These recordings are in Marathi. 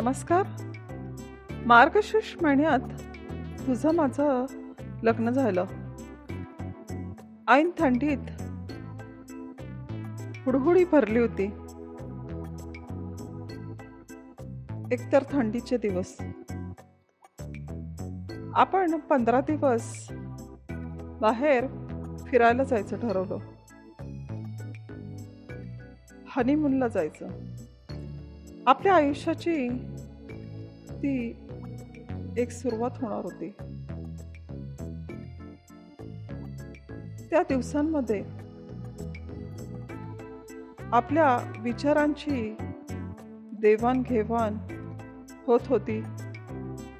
नमस्कार. मार्गशीर्ष महिन्यात तुझं माझं लग्न झालं. ऐन थंडीत हुडहुडी भरली होती. एकतर थंडीचे दिवस. आपण पंधरा दिवस बाहेर फिरायला जायचं ठरवलं. हनीमूनला जायचं. आपल्या आयुष्याची ती एक सुरुवात होणार होती. त्या दिवसांमध्ये आपल्या विचारांची देवाणघेवाण होत होती.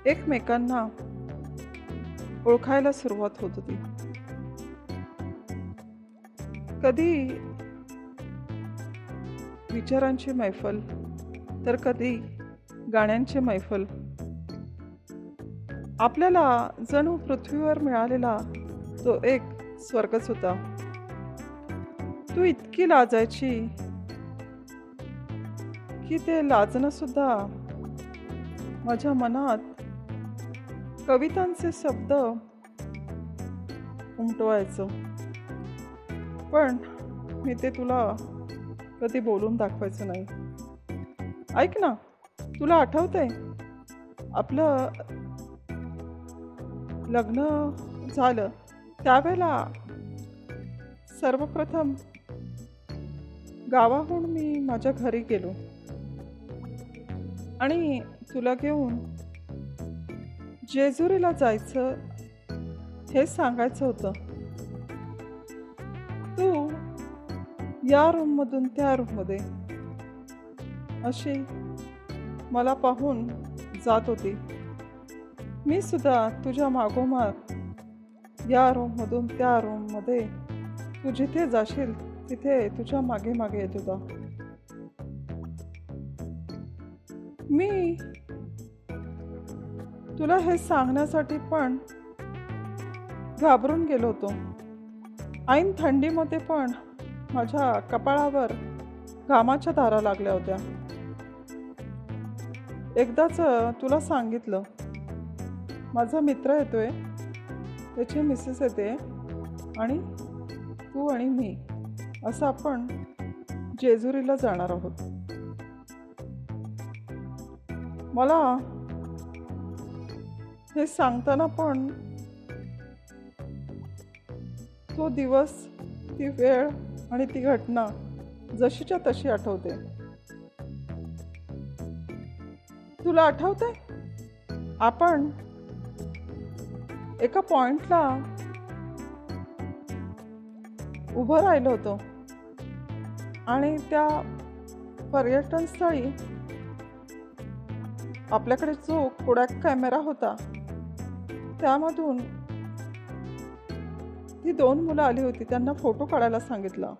एकमेकांना ओळखायला सुरुवात होत होती. कधी विचारांची मैफल तर कधी गाण्यांचे मैफल. आपल्याला जणू पृथ्वीवर मिळालेला तो एक स्वर्गच होता तू इतकी लाजायची की ते लाजणं सुद्धा माझ्या मनात कवितांचे शब्द उमटवायचं. पण मी ते तुला कधी बोलून दाखवायचं नाही. ऐक ना तुला आठवतंय? आपलं लग्न झालं त्यावेळेला सर्वप्रथम गावाहून मी माझ्या घरी गेलो. आणि तुला घेऊन जेजुरीला जायचं हे सांगायचं होतं. तू या रूममधून त्या रूममध्ये अशी मला पाहून जात होती. मी सुद्धा तुझ्या मागोमाग या रूममधून त्या रूममध्ये तू जिथे जाशील तिथे तुझ्या मागे मागे येत होता. मी तुला हे सांगण्यासाठी पण घाबरून गेलो होतो. ऐन थंडीमध्ये पण माझ्या कपाळावर घामाच्या धारा लागल्या होत्या. एकदाच तुला सांगितलं. माझा मित्र येतोय. त्याची मिसेस येते. आणि तू आणि मी असं आपण जेजुरीला जाणार आहोत. मला हे सांगताना पण तो दिवस ती वेळ आणि ती घटना जशीच्या तशी आठवते. तुला आठवते आपण एका पॉइंटला उभं राहिलो होतो. आणि त्या पर्यटन स्थळी आपल्याकडे जो कोडॅक कॅमेरा होता त्यामधून ती दोन मुलं आली होती त्यांना फोटो काढायला सांगितलं.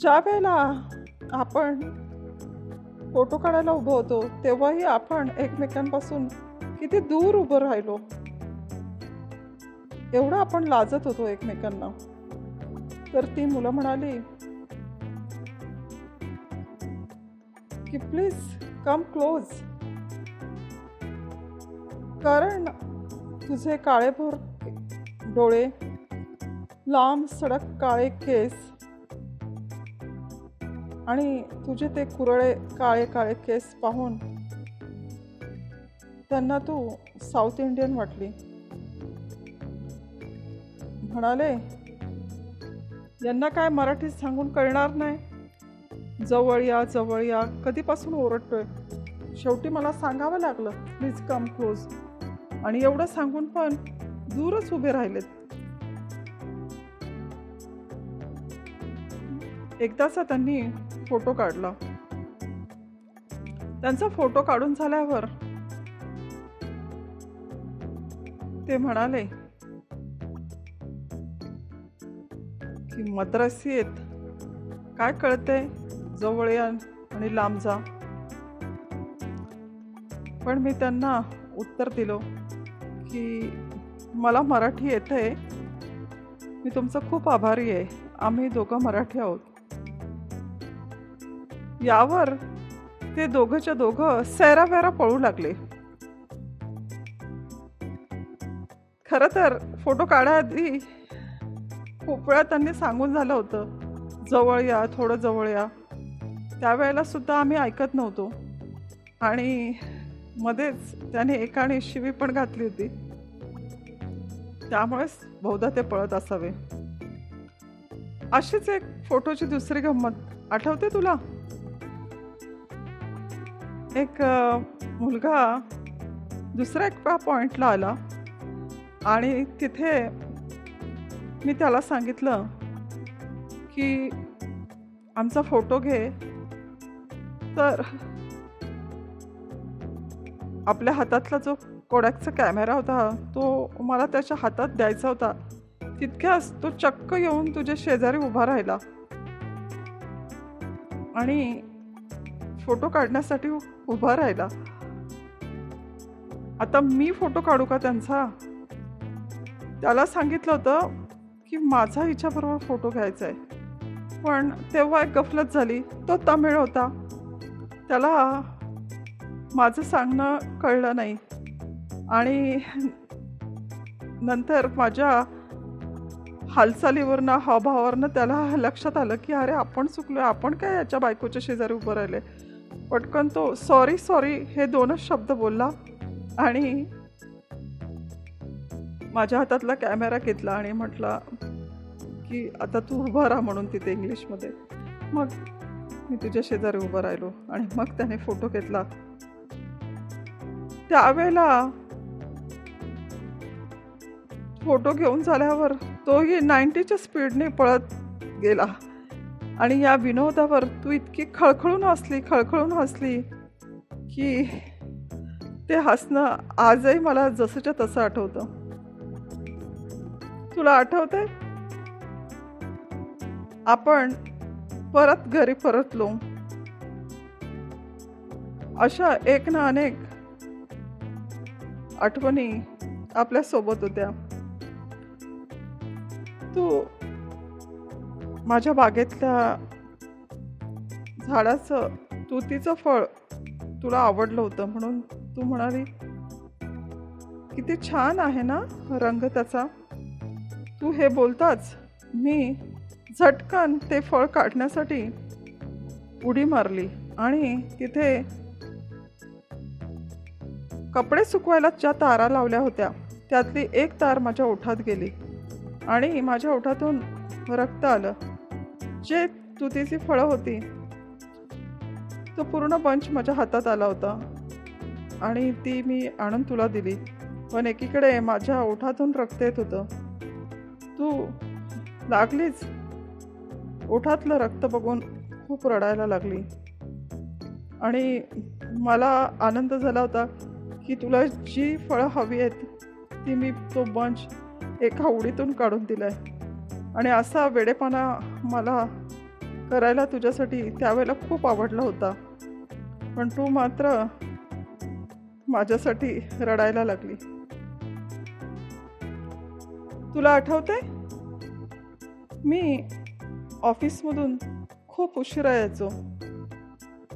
ज्या वेळेला आपण फोटो काढायला उभं होतो तेव्हाही आपण एकमेकांपासून किती दूर उभं राहिलो. एवढं आपण लाजत होतो एकमेकांना. तर ती मुलं म्हणाली की प्लीज कम क्लोज कारण तुझे काळेभोर डोळे लांब सडक काळे केस आणि तुझे ते कुरळे काळे काळे केस पाहून त्यांना तू साऊथ इंडियन वाटली. म्हणाले यांना काय मराठीत सांगून कळणार नाही? जवळ या जवळ या कधीपासून ओरडतोय? शेवटी मला सांगावं लागलं प्लीज कम क्लोज आणि एवढं सांगून पण दूरच उभे राहिलेत. एकदाचा त्यांनी फोटो काढला. त्यांचा फोटो काढून झाल्यावर ते म्हणाले की मद्रासीत काय कळते जवळ या आणि लांब जा. पण मी त्यांना उत्तर दिलो की मला मराठी येते मी तुमचं खूप आभारी आहे. आम्ही दोघं मराठी आहोत. यावर ते दोघंच्या दोघं सैरावैरा पळू लागले. खरं तर फोटो काढाआधी खूप वेळा त्यांनी सांगून झालं होतं जवळ या थोडं जवळ या. त्यावेळेला सुद्धा आम्ही ऐकत नव्हतो. आणि मध्येच त्याने एकाने शिवी पण घातली होती. त्यामुळेच बहुधा ते पळत असावे. अशीच एक फोटोची दुसरी गंमत आठवते तुला? एक मुलगा दुसऱ्या एका पॉईंटला आला आणि तिथे मी त्याला सांगितलं की आमचा फोटो घे. तर आपल्या हातातला जो कोडॅकचा कॅमेरा होता तो मला त्याच्या हातात द्यायचा होता. तितक्याच तो चक्क येऊन तुझ्या शेजारी उभा राहिला. आणि फोटो काढण्यासाठी उभा राहिला. आता मी फोटो काढू का त्यांचा? त्याला सांगितलं होतं की माझा हिच्याबरोबर फोटो घ्यायचा आहे पण तेव्हा एक गफलत झाली. तो तमिळ होता. त्याला माझं सांगणं कळलं नाही. आणि नंतर माझ्या हालचालीवरनं हावभावावरनं त्याला लक्षात आलं की अरे आपण चुकलो आपण काय याच्या बायकोच्या शेजारी उभं राहिले पटकन तो सॉरी सॉरी हे दोनच शब्द बोलला आणि माझ्या हातातला कॅमेरा घेतला आणि म्हटला की आता तू उभा राहा म्हणून तिथे इंग्लिशमध्ये मग मी तुझ्या शेजारी उभं राहिलो आणि मग त्याने फोटो घेतला. त्यावेळेला फोटो घेऊन झाल्यावर तोही नाईन्टीच्या स्पीडने पळत गेला. आणि या विनोदावर तू इतकी खळखळून हसली खळखळून हसली की ते हसणं आजही मला जसंच्या तसं आठवतं. तुला आठवतंय? आपण परत घरी परतलो. अशा एक ना अनेक आठवणी आपल्यासोबत होत्या. तू माझ्या बागेतल्या झाडाचं तुतीचं फळ तुला आवडलं होतं म्हणून तू म्हणाली किती छान आहे ना रंग त्याचा. तू हे बोलताच मी झटकन ते फळ काढण्यासाठी उडी मारली आणि तिथे कपडे सुकवायला ज्या तारा लावल्या होत्या त्यातली एक तार माझ्या ओठात गेली आणि माझ्या ओठातून रक्त आलं. जे तुतीची फळं होती तो पूर्ण बंच माझ्या हातात आला होता. आणि ती मी आणून तुला दिली. पण एकीकडे माझ्या ओठातून रक्त येत होतं. तू लागलीच. ओठातलं रक्त बघून खूप रडायला लागली. आणि मला आनंद झाला होता की तुला जी फळं हवी आहेत ती मी तो बंच एका उडीतून काढून दिला आहे आणि असा वेडेपणा मला करायला तुझ्यासाठी त्यावेळेला खूप आवडला होता. पण तू मात्र माझ्यासाठी रडायला लागली. तुला आठवते मी ऑफिसमधून खूप उशिरा यायचो.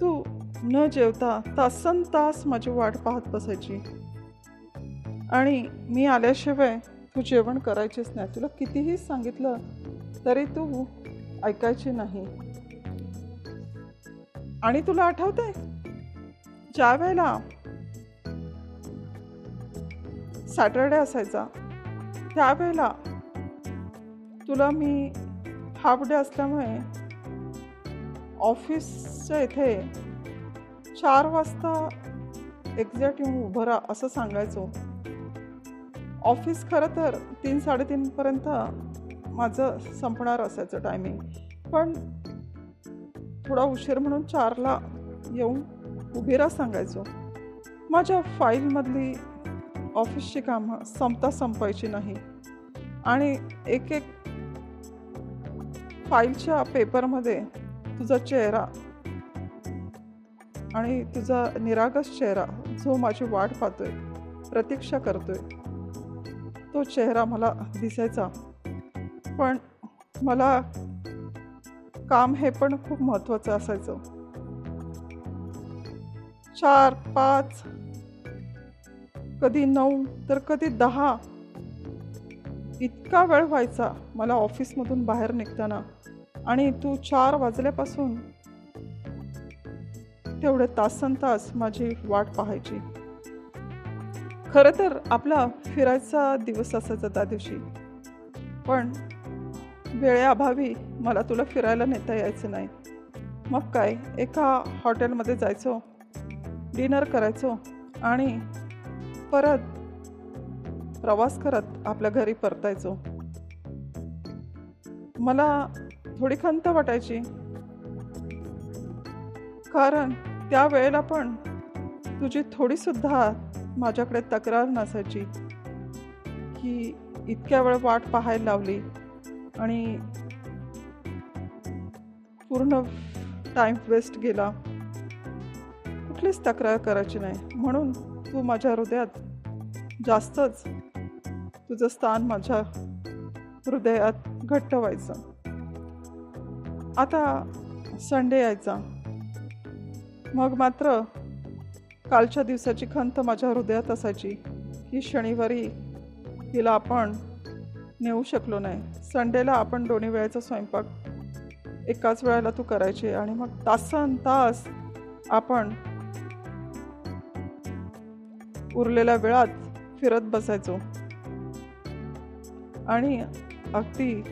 तू न जेवता तासन तास माझी वाट पाहत बसायची. आणि मी आल्याशिवाय तू जेवण करायचीच नाही तुला कितीही सांगितलं तरी तू ऐकायची नाही. आणि तुला आठवतंय? ज्या वेळेला सॅटरडे असायचा त्यावेळेला तुला मी हाफ डे असल्यामुळे ऑफिसच्या इथे चार वाजता एक्झॅक्ट येऊन उभं राहा असं सांगायचो. ऑफिस खरं तर तीन साडेतीनपर्यंत माझं संपणार असायचं टायमिंग पण थोडा उशीर म्हणून चारला येऊन उभी राहा सांगायचो. माझ्या फाईलमधली ऑफिसची कामं संपता संपायची नाही. आणि एक एक फाईलच्या पेपरमध्ये तुझा चेहरा आणि तुझा निरागस चेहरा जो माझी वाट पाहतोय प्रतीक्षा करतोय. तो चेहरा मला दिसायचा. पण मला काम हे पण खूप महत्त्वाचं असायचं. चार पाच कधी नऊ तर कधी दहा. इतका वेळ व्हायचा मला ऑफिसमधून बाहेर निघताना. आणि तू चार वाजल्यापासून तेवढे तासन तास माझी वाट पाहायची. खरं तर आपला फिरायचा दिवस असायचा त्या दिवशी. पण वेळेअभावी मला तुला फिरायला नेता यायचं नाही. मग काय एका हॉटेलमध्ये जायचो डिनर करायचो आणि परत प्रवास करत आपल्या घरी परतायचो. मला थोडी खंत वाटायची. कारण त्या वेळेला पण तुझी थोडीसुद्धा माझ्याकडे तक्रार नसायची. की इतक्या वेळ वाट पाहायला लावली आणि पूर्ण टाईम वेस्ट गेला. कुठलीच तक्रार करायची नाही. म्हणून तू माझ्या हृदयात जास्तच तुझं स्थान माझ्या हृदयात घट्ट व्हायचं आता संडे यायचा. मग मात्र कालच्या दिवसाची खंत माझ्या हृदयात असायची की शनिवारी तिला आपण नेऊ शकलो नाही. संडेला आपण दोन्ही वेळेचा स्वयंपाक एकाच वेळेला तू करायचे आणि मग तासन तास आपण उरलेल्या वेळात फिरत बसायचो. आणि अगदी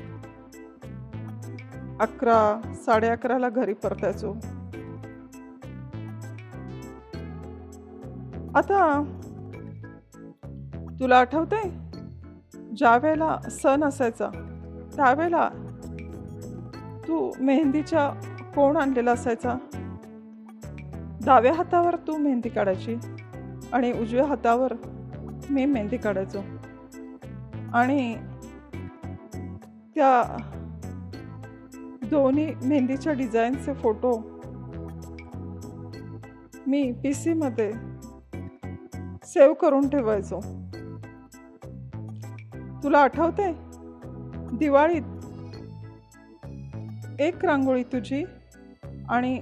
अकरा साडे अकराला घरी परतायचो. आता तुला आठवते ज्या वेळेला सण असायचा त्यावेळेला तू मेहंदीच्या कोण आणलेला असायचा? डाव्या हातावर तू मेहंदी काढायची आणि उजव्या हातावर मी मेहंदी काढायचो. आणि त्या दोन्ही मेहंदीच्या डिझाईनचे फोटो मी पी सीमध्ये सेव्ह करून ठेवायचो. तुला आठवते दिवाळीत एक रांगोळी तुझी आणि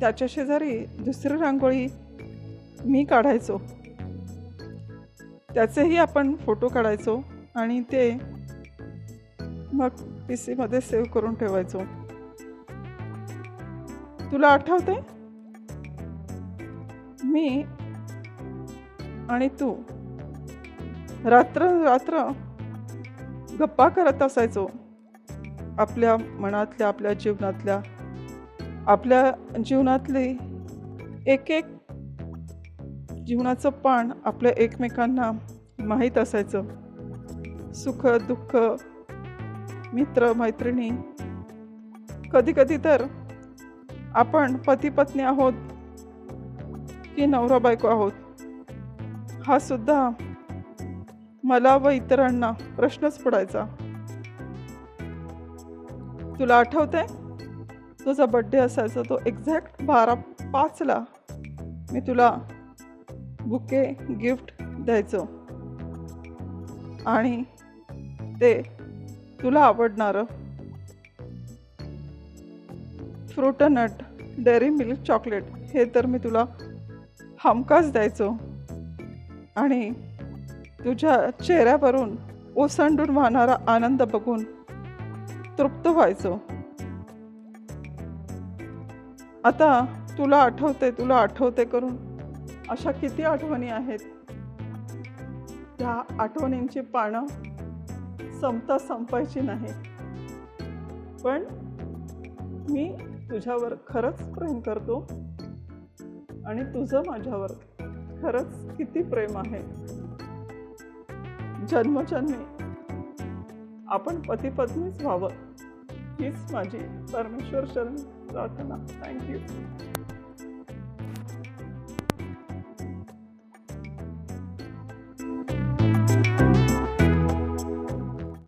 त्याच्या शेजारी दुसरी रांगोळी मी काढायचो. त्याचेही आपण फोटो काढायचो आणि ते मग पी सीमध्ये सेव्ह करून ठेवायचो. तुला आठवते मी आणि तू. रात्र रात्र गप्पा करत असायचो. आपल्या मनातल्या आपल्या जीवनातल्या आपल्या जीवनातली एक एक जीवनाचं पान आपल्या एकमेकांना माहीत असायचं. सुख दुःख मित्र मैत्रिणी. कधी कधी तर आपण पती पत्नी आहोत की नवरा बायको आहोत. हा सुद्धा मला व इतरांना प्रश्नच पडायचा. तुला आठवतंय? तुझा बड्डे असायचा तो एक्झॅक्ट बारा पाचला. मी तुला बुके गिफ्ट द्यायचो. आणि ते तुला आवडणारं fruit nut Dairy Milk chocolate हे तर मी तुला हमखास द्यायचो. आणि तुझ्या चेहऱ्यावरून ओसंडून वाहणारा आनंद बघून तृप्त व्हायचो. आता तुला आठवते तुला आठवते करून अशा किती आठवणी आहेत. त्या आठवणींची पानं संपता संपायची नाही पण मी तुझ्यावर खरंच प्रेम करतो आणि तुझं माझ्यावर खरंच किती प्रेम आहे. जन्मजन्मी आपण पती पत्नीच व्हावं. हीच माझी परमेश्वर शरण प्रार्थना. थँक्यू